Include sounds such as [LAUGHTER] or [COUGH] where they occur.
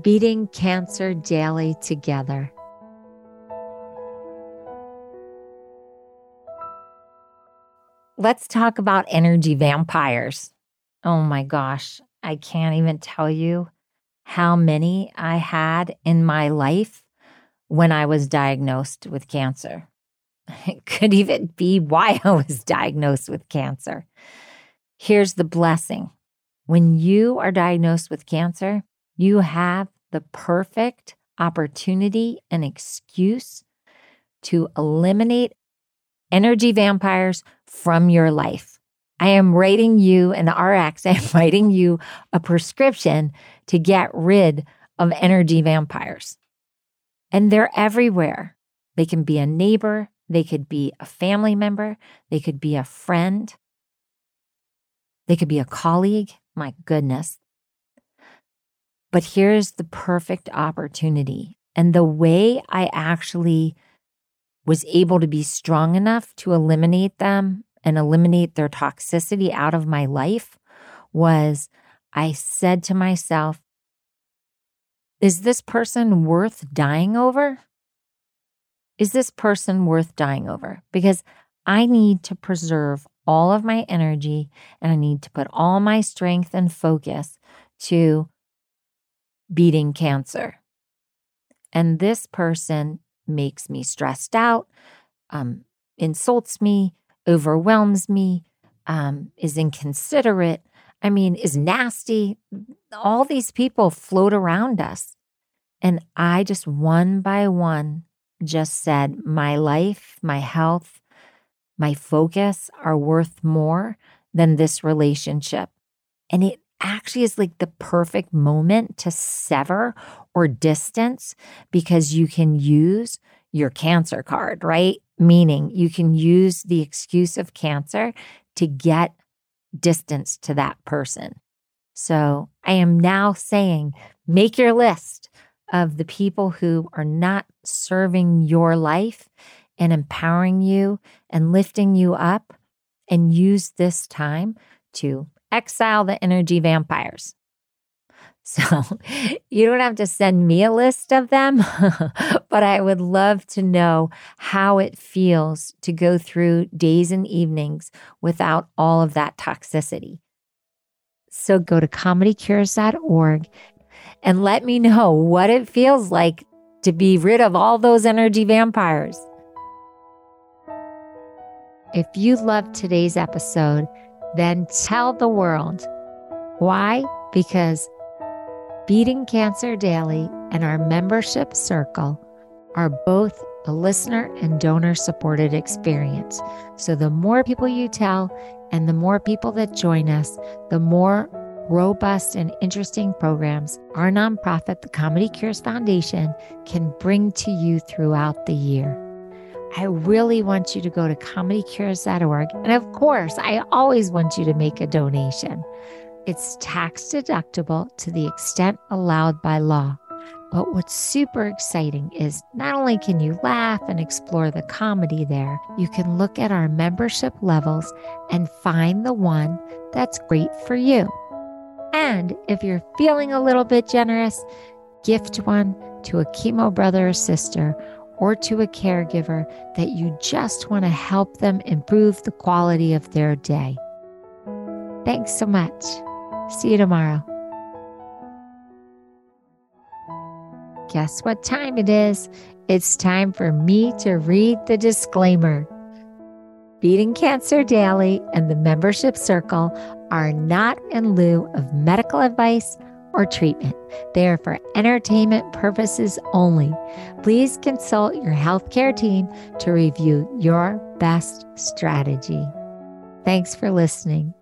beating cancer daily together. Let's talk about energy vampires. Oh my gosh, I can't even tell you how many I had in my life when I was diagnosed with cancer. [LAUGHS] It could even be why I was diagnosed with cancer. Here's the blessing when you are diagnosed with cancer, you have the perfect opportunity and excuse to eliminate energy vampires from your life. I am writing you an RX, [LAUGHS] I am writing you a prescription to get rid of energy vampires. And they're everywhere. They can be a neighbor, they could be a family member, they could be a friend, they could be a colleague. My goodness. But here's the perfect opportunity. And the way I actually was able to be strong enough to eliminate them and eliminate their toxicity out of my life was I said to myself, is this person worth dying over? Is this person worth dying over? Because I need to preserve all of my energy and I need to put all my strength and focus to beating cancer. And this person makes me stressed out, um, insults me, overwhelms me, um, is inconsiderate. I mean, is nasty. All these people float around us. And I just one by one just said, my life, my health, my focus are worth more than this relationship. And it actually is like the perfect moment to sever or distance because you can use your cancer card, right? Meaning you can use the excuse of cancer to get distance to that person. So I am now saying make your list of the people who are not serving your life and empowering you and lifting you up and use this time to exile the energy vampires. So [LAUGHS] you don't have to send me a list of them, [LAUGHS] but I would love to know how it feels to go through days and evenings without all of that toxicity. So go to comedycures.org and let me know what it feels like to be rid of all those energy vampires. If you loved today's episode, then tell the world. Why? Because Beating Cancer Daily and our membership circle are both a listener and donor supported experience. So the more people you tell and the more people that join us, the more robust and interesting programs our nonprofit, the Comedy Cures Foundation, can bring to you throughout the year. I really want you to go to comedycures.org. And of course, I always want you to make a donation. It's tax deductible to the extent allowed by law. But what's super exciting is not only can you laugh and explore the comedy there, you can look at our membership levels and find the one that's great for you. And if you're feeling a little bit generous, gift one to a chemo brother or sister or to a caregiver that you just want to help them improve the quality of their day. Thanks so much. See you tomorrow. Guess what time it is? It's time for me to read the disclaimer. Beating Cancer Daily and the membership circle are not in lieu of medical advice or treatment. They are for entertainment purposes only. Please consult your healthcare team to review your best strategy. Thanks for listening.